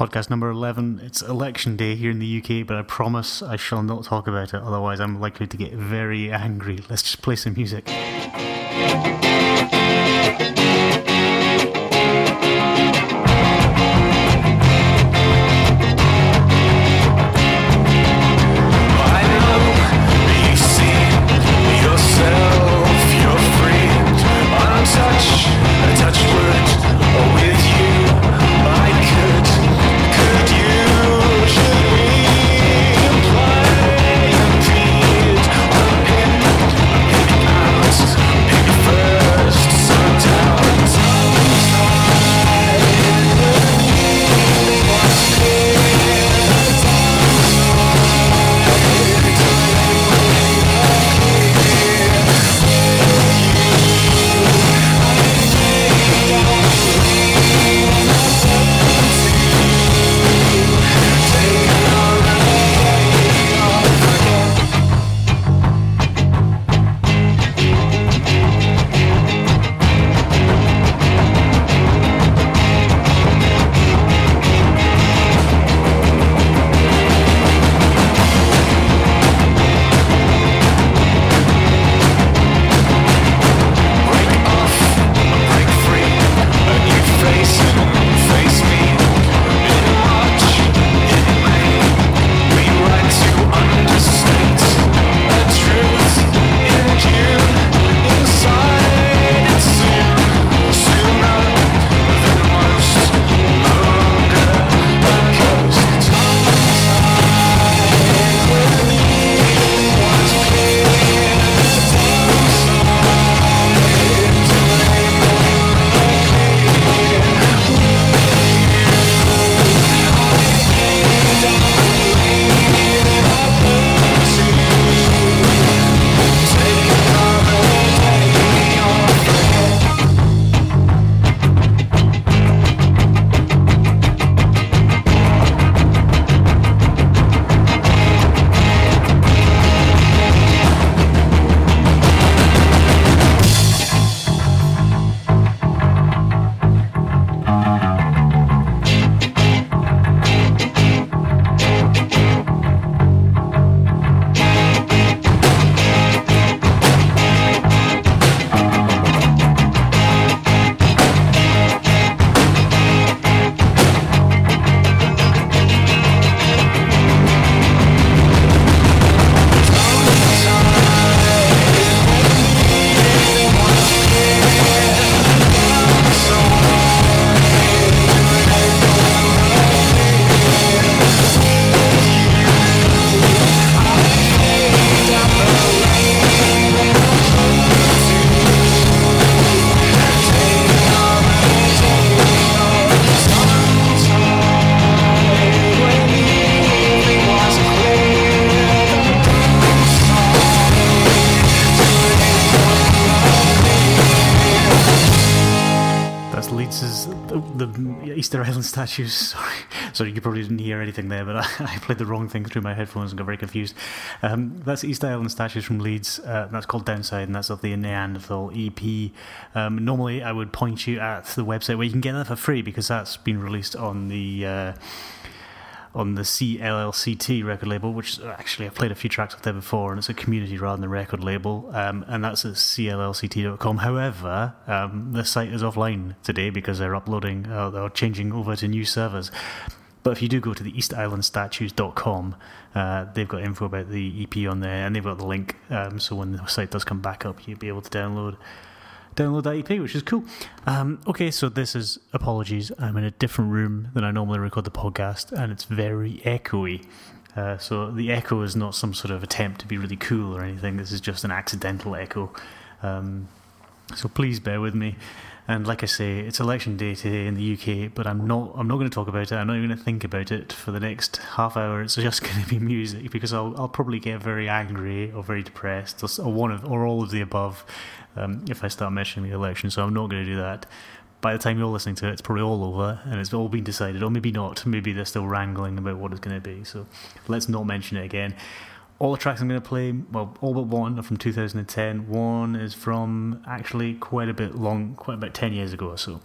podcast number 11. It's election day here in the UK, but I promise I shall not talk about it, otherwise, I'm likely to get very angry. Let's just play some music. Statues. Sorry, sorry, you probably didn't hear anything there, but I, I played the wrong thing through my headphones and got very confused. Um, that's East Island statues from Leeds. Uh, that's called Downside, and that's of the Neanderthal EP. Um, normally, I would point you at the website where you can get that for free because that's been released on the. Uh, on the CLLCT record label, which actually I've played a few tracks off there before, and it's a community rather than a record label, um, and that's at cllct.com. However, um, the site is offline today because they're uploading, uh, they're changing over to new servers. But if you do go to the eastislandstatues.com, uh, they've got info about the EP on there, and they've got the link, um, so when the site does come back up, you'll be able to download download that EP, which is cool. Um, okay, so this is apologies. I'm in a different room than I normally record the podcast, and it's very echoey. Uh, so the echo is not some sort of attempt to be really cool or anything. This is just an accidental echo. Um, so please bear with me. And like I say, it's election day today in the UK, but I'm not. I'm not going to talk about it. I'm not even going to think about it for the next half hour. It's just going to be music because I'll I'll probably get very angry or very depressed or, one of or all of the above um, if I start mentioning the election. So I'm not going to do that. By the time you're listening to it, it's probably all over and it's all been decided, or maybe not. Maybe they're still wrangling about what it's going to be. So let's not mention it again. All the tracks I'm going to play, well, all but one are from 2010. One is from actually quite a bit long, quite about 10 years ago or so.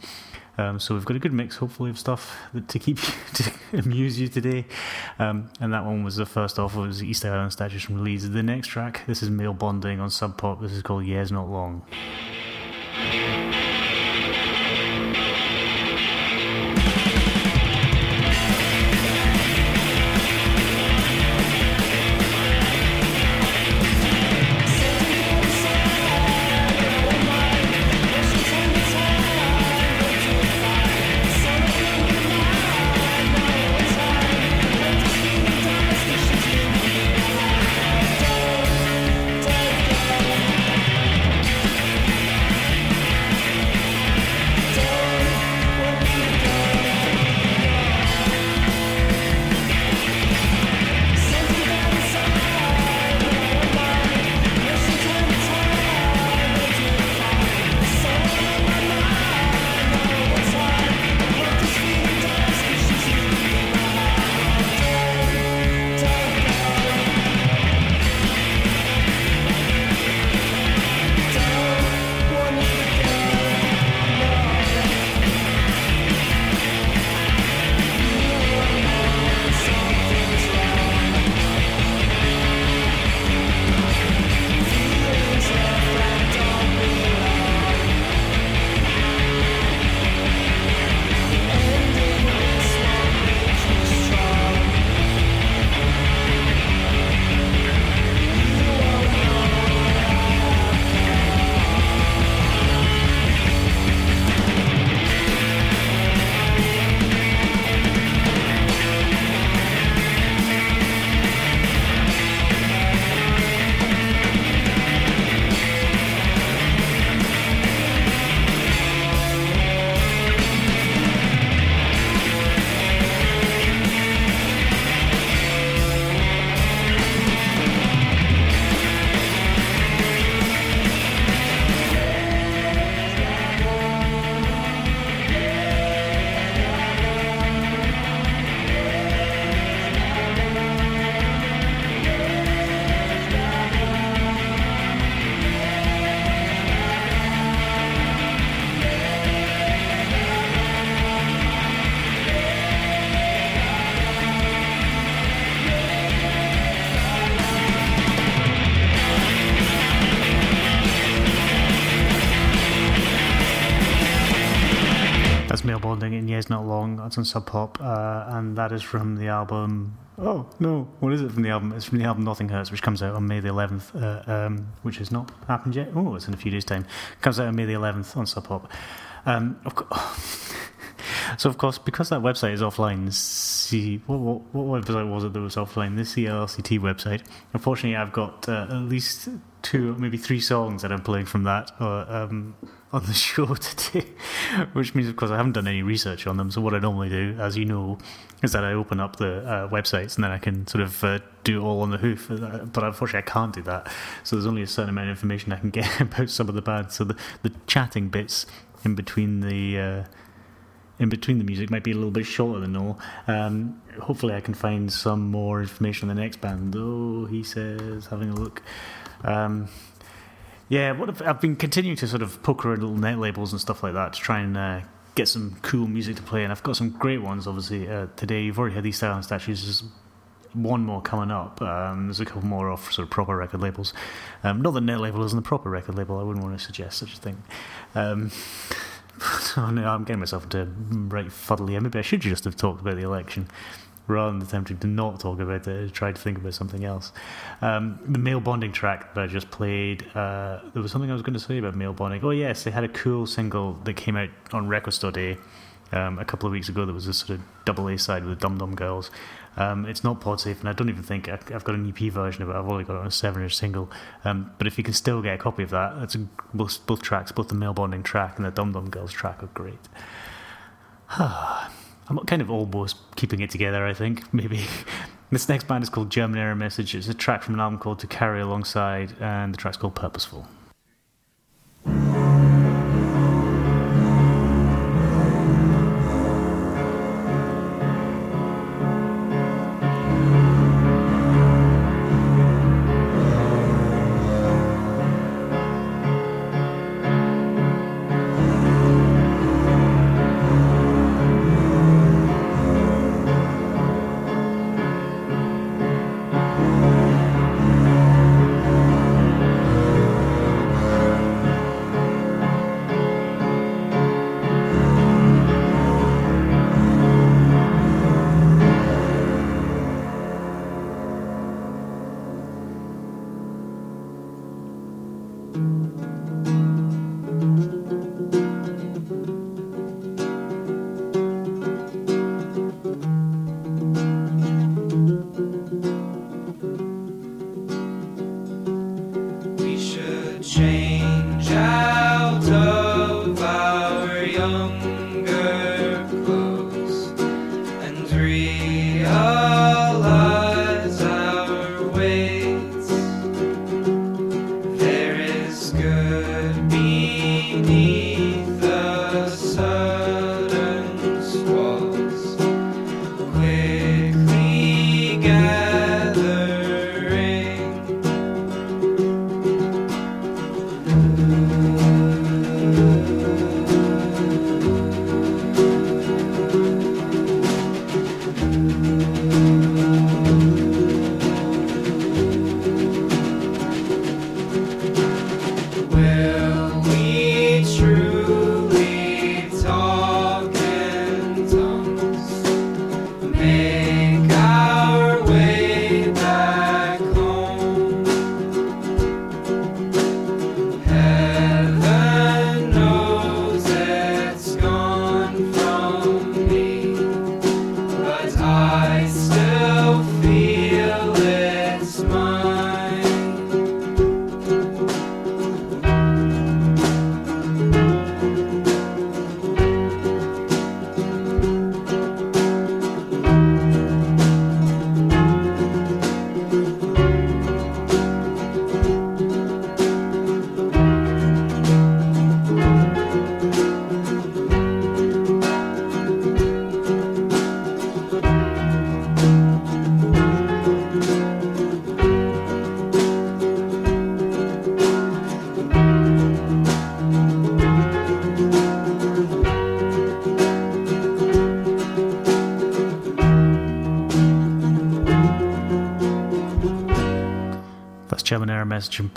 Um, so we've got a good mix, hopefully, of stuff to keep you, to amuse you today. Um, and that one was the first off. It was East Island Statues from Leeds. The next track, this is Male Bonding on Sub Pop. This is called Years Not Long. That's on Sub Pop, uh, and that is from the album. Oh no, what is it from the album? It's from the album Nothing Hurts, which comes out on May the 11th, uh, um, which has not happened yet. Oh, it's in a few days' time. Comes out on May the 11th on Sub Pop. Um, of course. so of course, because that website is offline, see what, what, what website was it that was offline? The CLLCT website. Unfortunately, I've got uh, at least two, maybe three songs that I'm playing from that uh, um, on the show today, which means, of course, I haven't done any research on them. So what I normally do, as you know, is that I open up the uh, websites and then I can sort of uh, do all on the hoof. But unfortunately, I can't do that. So there's only a certain amount of information I can get about some of the bands. So the, the chatting bits in between the uh, in between the music might be a little bit shorter than normal. Um, hopefully, I can find some more information on the next band. Though he says, having a look. Um, yeah, what I've, I've, been continuing to sort of poke around little net labels and stuff like that to try and uh, get some cool music to play, and I've got some great ones. Obviously, uh, today you've already had these silent statues. There's one more coming up. Um, there's a couple more off sort of proper record labels. Um, not that net label isn't a proper record label. I wouldn't want to suggest such a thing. Oh no, I'm getting myself into right fuddly. Maybe I should just have talked about the election rather than attempting to not talk about it, try to think about something else. Um, the male bonding track that I just played, uh, there was something I was going to say about male bonding. Oh, yes, they had a cool single that came out on Record Store Day um, a couple of weeks ago that was a sort of double A side with the Dum Dum Girls. Um, it's not pod safe, and I don't even think I, have got an EP version of it. I've only got it on a seven inch single. Um, but if you can still get a copy of that, that's a, both, both tracks, both the male bonding track and the Dum Dum Girls track are great. I'm kind of almost keeping it together, I think. Maybe. this next band is called German Error Message. It's a track from an album called To Carry Alongside, and the track's called Purposeful. Quickly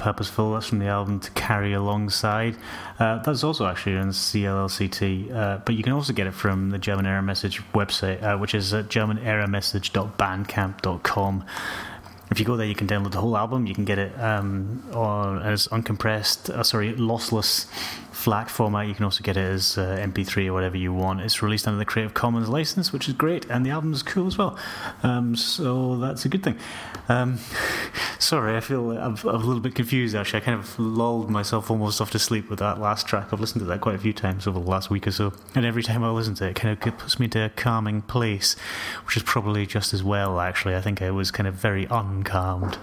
Purposeful. That's from the album To Carry Alongside. Uh, that's also actually on CLLCT, uh, but you can also get it from the German Error Message website, uh, which is at germanerrormessage.bandcamp.com. If you go there, you can download the whole album. You can get it um, on as uncompressed, uh, sorry, lossless FLAC format. You can also get it as uh, MP3 or whatever you want. It's released under the Creative Commons license, which is great, and the album is cool as well. Um, so that's a good thing. Um, sorry, I feel I'm, I'm a little bit confused. Actually, I kind of lulled myself almost off to sleep with that last track. I've listened to that quite a few times over the last week or so, and every time I listen to it, it kind of puts me into a calming place, which is probably just as well. Actually, I think I was kind of very uncalmed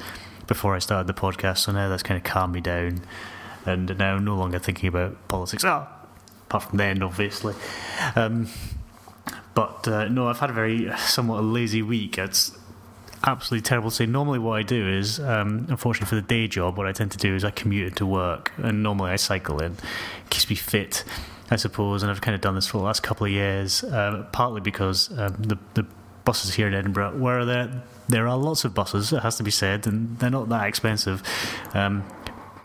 before I started the podcast, so now that's kind of calmed me down, and now no longer thinking about politics. Ah, apart from then, obviously. Um, but uh, no, I've had a very somewhat lazy week. It's absolutely terrible to say. Normally, what I do is, um, unfortunately for the day job, what I tend to do is I commute into work, and normally I cycle in. keeps me fit, I suppose, and I've kind of done this for the last couple of years, uh, partly because um, the the buses here in Edinburgh, where there there are lots of buses, it has to be said, and they're not that expensive, um,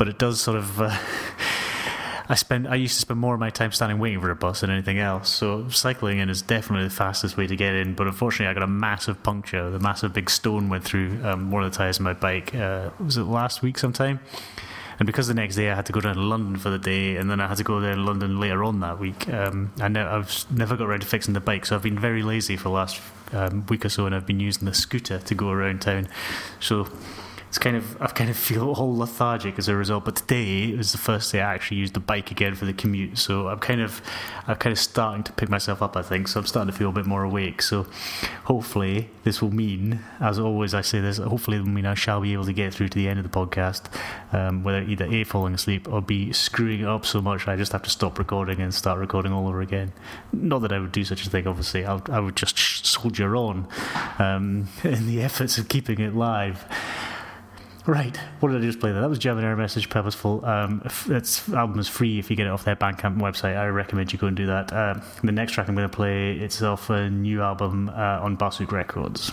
but it does sort of. Uh, I spend I used to spend more of my time standing waiting for a bus than anything else. So cycling in is definitely the fastest way to get in. But unfortunately, I got a massive puncture. The massive big stone went through um, one of the tires of my bike. Uh, was it last week sometime? And because the next day I had to go down to London for the day, and then I had to go down to London later on that week, um, I I've never got around to fixing the bike. So I've been very lazy for the last um, week or so, and I've been using the scooter to go around town. So it's kind of I've kind of feel all lethargic as a result. But today was the first day I actually used the bike again for the commute, so I'm kind of I'm kind of starting to pick myself up. I think so. I'm starting to feel a bit more awake. So hopefully this will mean, as always I say this, hopefully it will mean I shall be able to get through to the end of the podcast, um, whether either a falling asleep or b screwing up so much I just have to stop recording and start recording all over again. Not that I would do such a thing. Obviously, I'll, I would just soldier on um, in the efforts of keeping it live. Right, what did I just play there? That was German Error Message Purposeful. Um, its album is free if you get it off their Bandcamp website. I recommend you go and do that. Uh, the next track I'm going to play, it's off a new album uh, on Barsuk Records.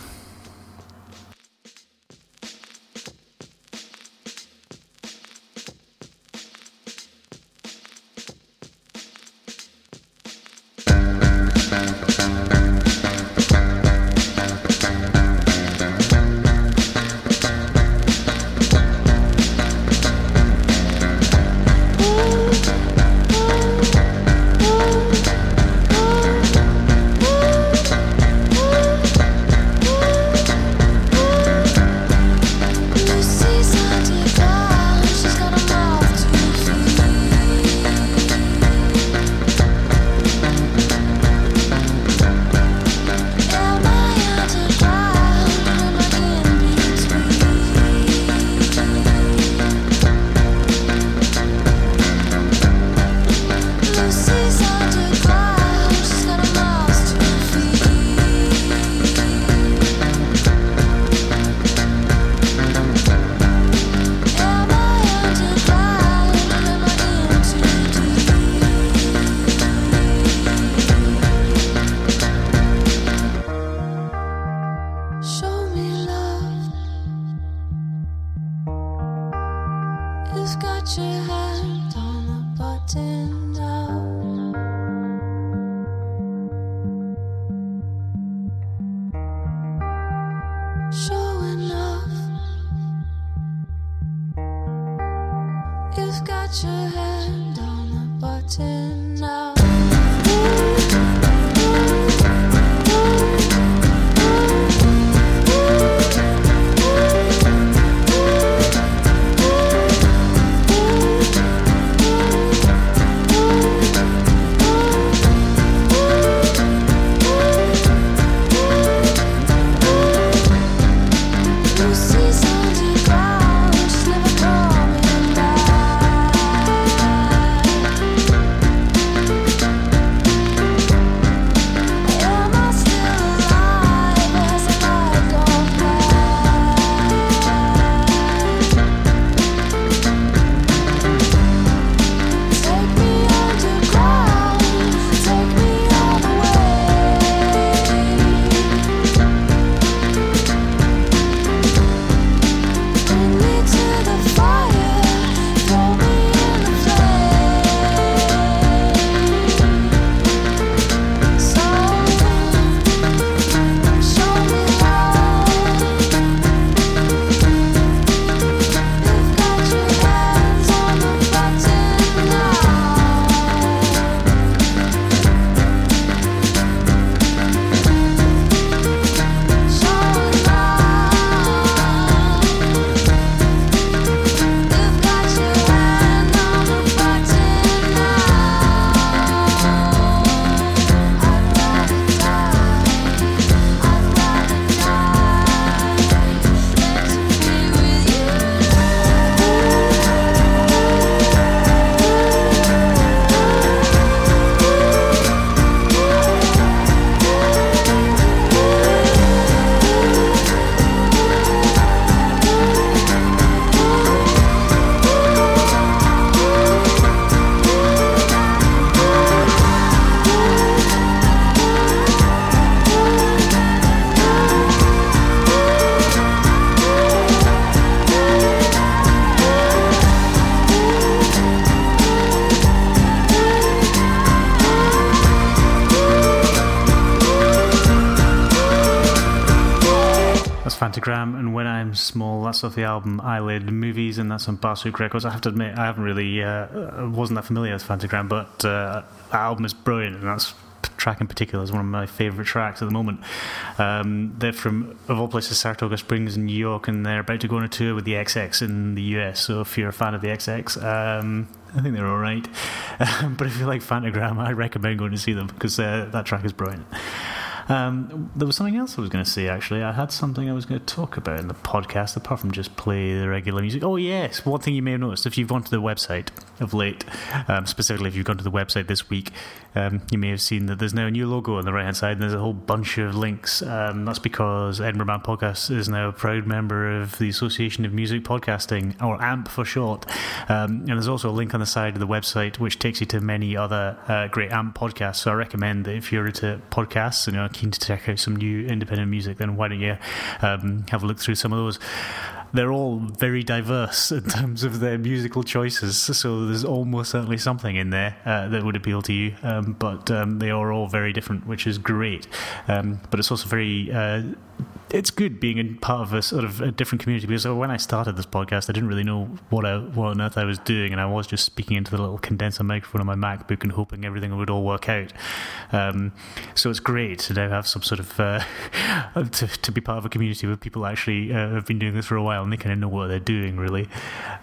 Small, that's off the album Eyelid Movies, and that's on Barsuk Records. I have to admit, I haven't really, uh, wasn't that familiar with Phantogram, but uh, that album is brilliant, and that's track in particular is one of my favourite tracks at the moment. Um, they're from, of all places, Saratoga Springs in New York, and they're about to go on a tour with the XX in the US. So if you're a fan of the XX, um, I think they're all right. But if you like Phantogram, I recommend going to see them because uh, that track is brilliant. Um, there was something else I was going to say, actually. I had something I was going to talk about in the podcast, apart from just play the regular music. Oh, yes. One thing you may have noticed if you've gone to the website of late, um, specifically if you've gone to the website this week, um, you may have seen that there's now a new logo on the right hand side, and there's a whole bunch of links. Um, that's because Edinburgh Man Podcast is now a proud member of the Association of Music Podcasting, or AMP for short. Um, and there's also a link on the side of the website which takes you to many other uh, great AMP podcasts. So I recommend that if you're into podcasts and you're keen to check out some new independent music, then why don't you um, have a look through some of those? They're all very diverse in terms of their musical choices, so there's almost certainly something in there uh, that would appeal to you. Um, but um, they are all very different, which is great. Um, but it's also very uh, it's good being a part of a sort of a different community because when I started this podcast, I didn't really know what I, what on earth I was doing, and I was just speaking into the little condenser microphone on my MacBook and hoping everything would all work out. Um, so it's great to now have some sort of uh, to, to be part of a community where people actually uh, have been doing this for a while and they kind of know what they're doing, really.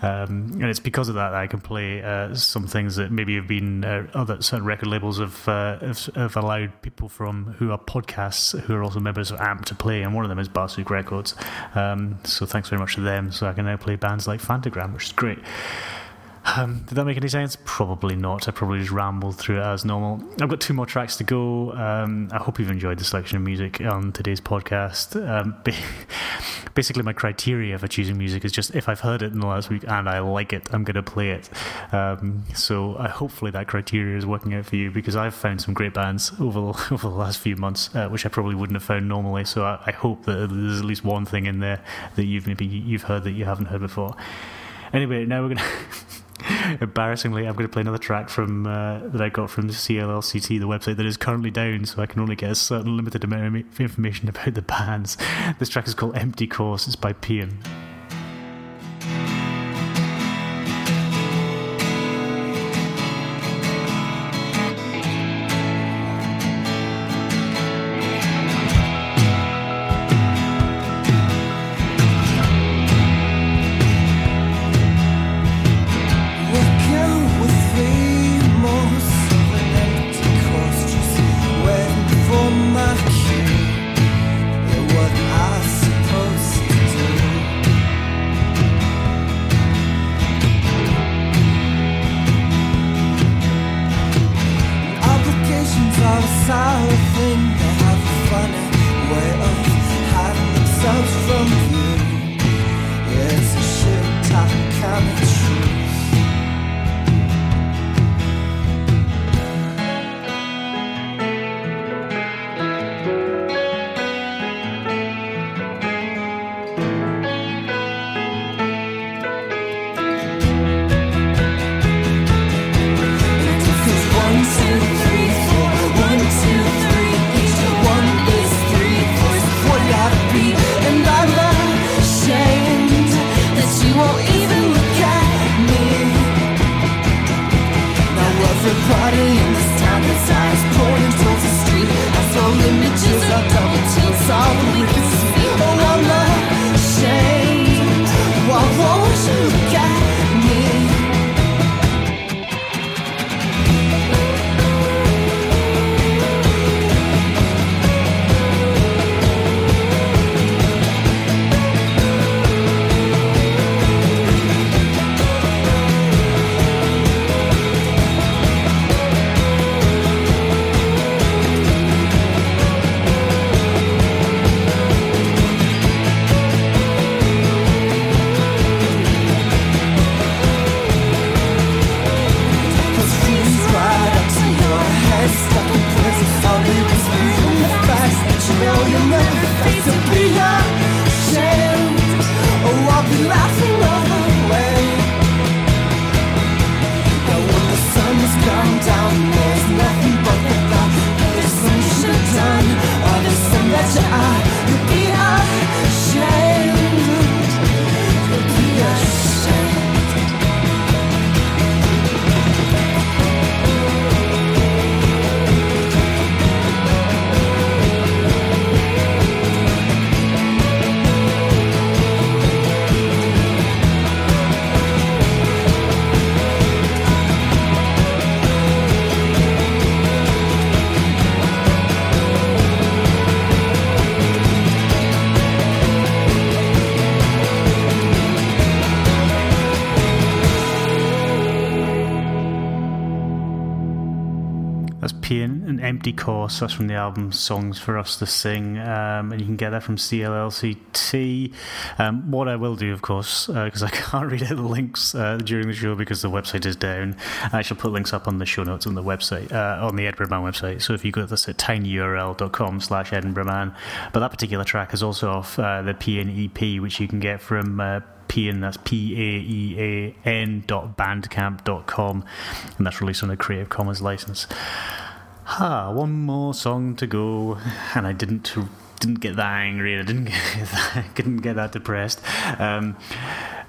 Um, and it's because of that, that I can play uh, some things that maybe have been uh, other certain record labels have, uh, have have allowed people from who are podcasts who are also members of AMP to play, and one of them is Barsuk Records. Um, so thanks very much to them. So I can now play bands like Phantogram, which is great. Um, did that make any sense? Probably not. I probably just rambled through it as normal. I've got two more tracks to go. Um, I hope you've enjoyed the selection of music on today's podcast. Um, basically, my criteria for choosing music is just if I've heard it in the last week and I like it, I'm going to play it. Um, so I, hopefully that criteria is working out for you because I've found some great bands over the, over the last few months, uh, which I probably wouldn't have found normally. So I, I hope that there's at least one thing in there that you've maybe you've heard that you haven't heard before. Anyway, now we're gonna Embarrassingly, I'm going to play another track from uh, that I got from the CLLCT, the website that is currently down, so I can only get a certain limited amount of information about the bands. This track is called Empty Course. It's by Paean. Empty course. That's from the album Songs for Us to Sing, um, and you can get that from CLLCT. Um, what I will do, of course, because I can't read out the links uh, during the show because the website is down, I shall put links up on the show notes on the website, uh, on the Edinburgh Man website. So if you go to this at tinyurl.com slash Edinburgh Man. But that particular track is also off uh, the Paean EP, which you can get from uh, Paean, that's P A E A N dot bandcamp dot com, and that's released on a Creative Commons license. Ah, one more song to go, and I didn't didn't get that angry, I didn't get that, didn't get that depressed. Um,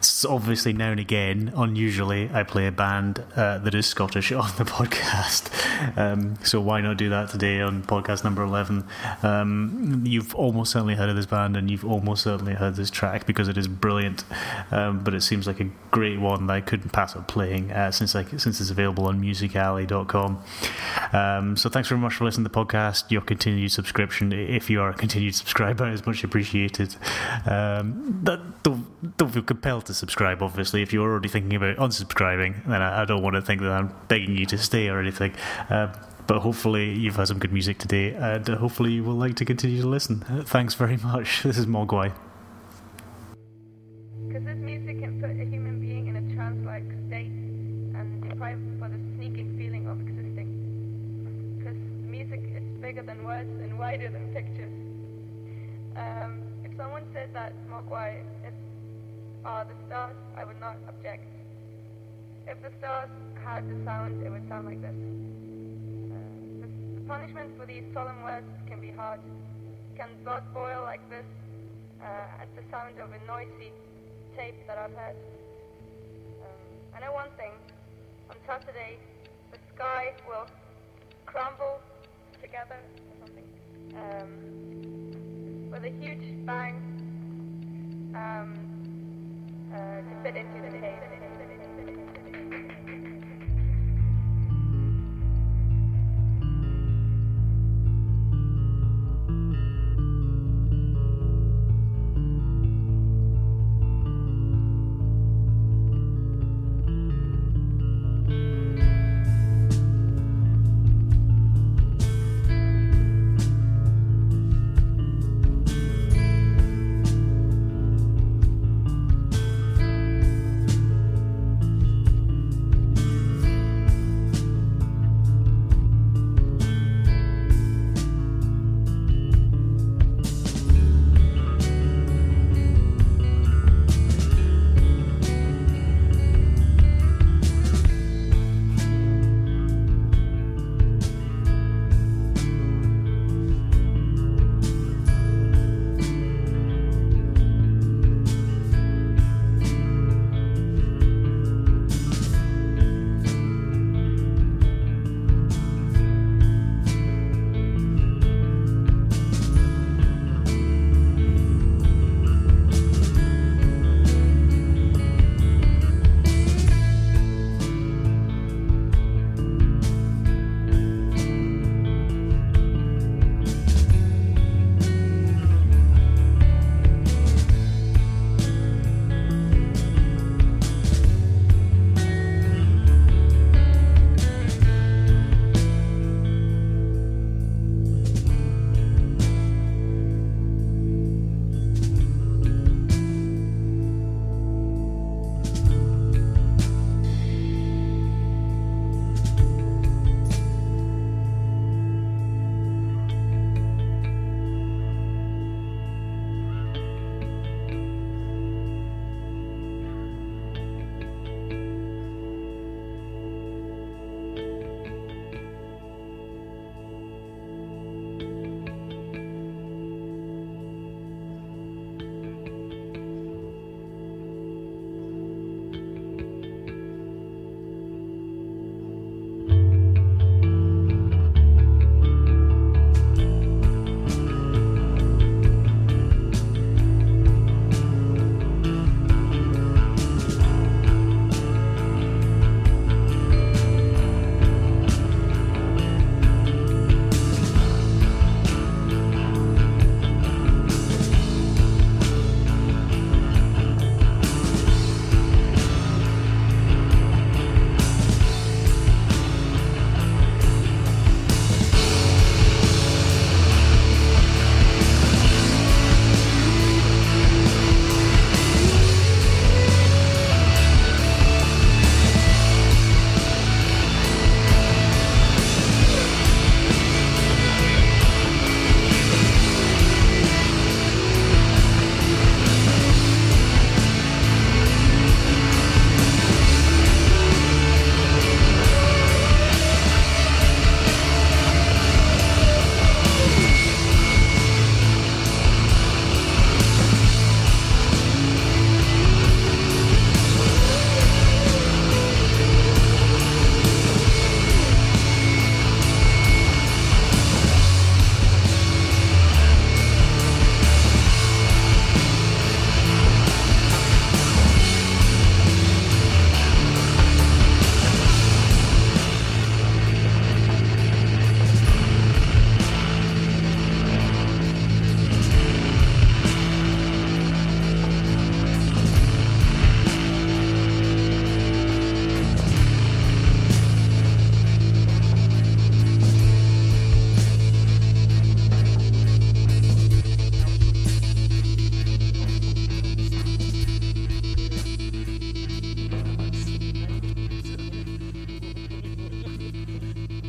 s- obviously, now and again, unusually, I play a band uh, that is Scottish on the podcast. Um, so why not do that today on podcast number eleven? Um, you've almost certainly heard of this band, and you've almost certainly heard this track because it is brilliant. Um, but it seems like a great one that I couldn't pass up playing uh, since I, since it's available on musicalley.com. Um, so thanks very much for listening to the podcast. Your continued subscription, if you are a continued subscriber, is much appreciated. Um, that, don't, don't feel compelled to subscribe, obviously. If you're already thinking about unsubscribing, then I, I don't want to think that I'm begging you to stay or anything. Uh, but hopefully you've had some good music today, and hopefully you will like to continue to listen. Thanks very much. This is Mogwai. The stars, had the sound, it would sound like this. Uh, the, punishment for these solemn words can be hard. Can blood boil like this uh, at the sound of a noisy tape that I've heard? Um, I know one thing. On Saturday, the sky will crumble together or something um, with a huge bang um, uh, to fit into the cave. Thank you.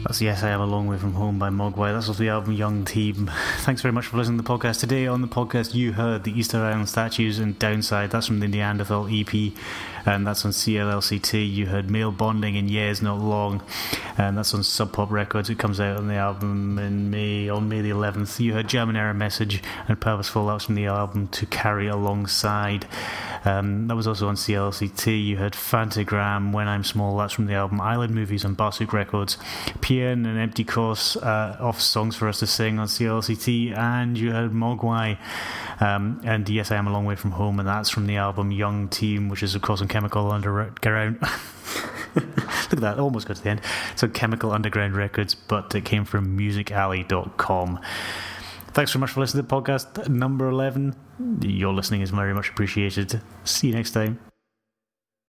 That's Yes, I Am a Long Way From Home by Mogwai. That's off the album Young Team. Thanks very much for listening to the podcast. Today on the podcast, you heard the Easter Island statues and Downside. That's from the Neanderthal EP, and that's on CLLCT. You heard Male Bonding in Years Not Long, and that's on Sub Pop Records. It comes out on the album in May on May the 11th. You heard German Error Message and Purposeful. That's from the album To Carry Alongside. Um, that was also on CLLCT. You heard Phantogram, When I'm Small. That's from the album Eyelid Movies on Barsuk Records. Paean and Empty Course uh, off songs for us to sing on CLLCT. And you heard Mogwai um, and Yes, I Am a Long Way from Home. And that's from the album Young Team, which is, of course, on Chemical Underground. Look at that, almost got to the end. So Chemical Underground Records, but it came from musicalley.com. Thanks so much for listening to the podcast number 11. Your listening is very much appreciated. See you next time.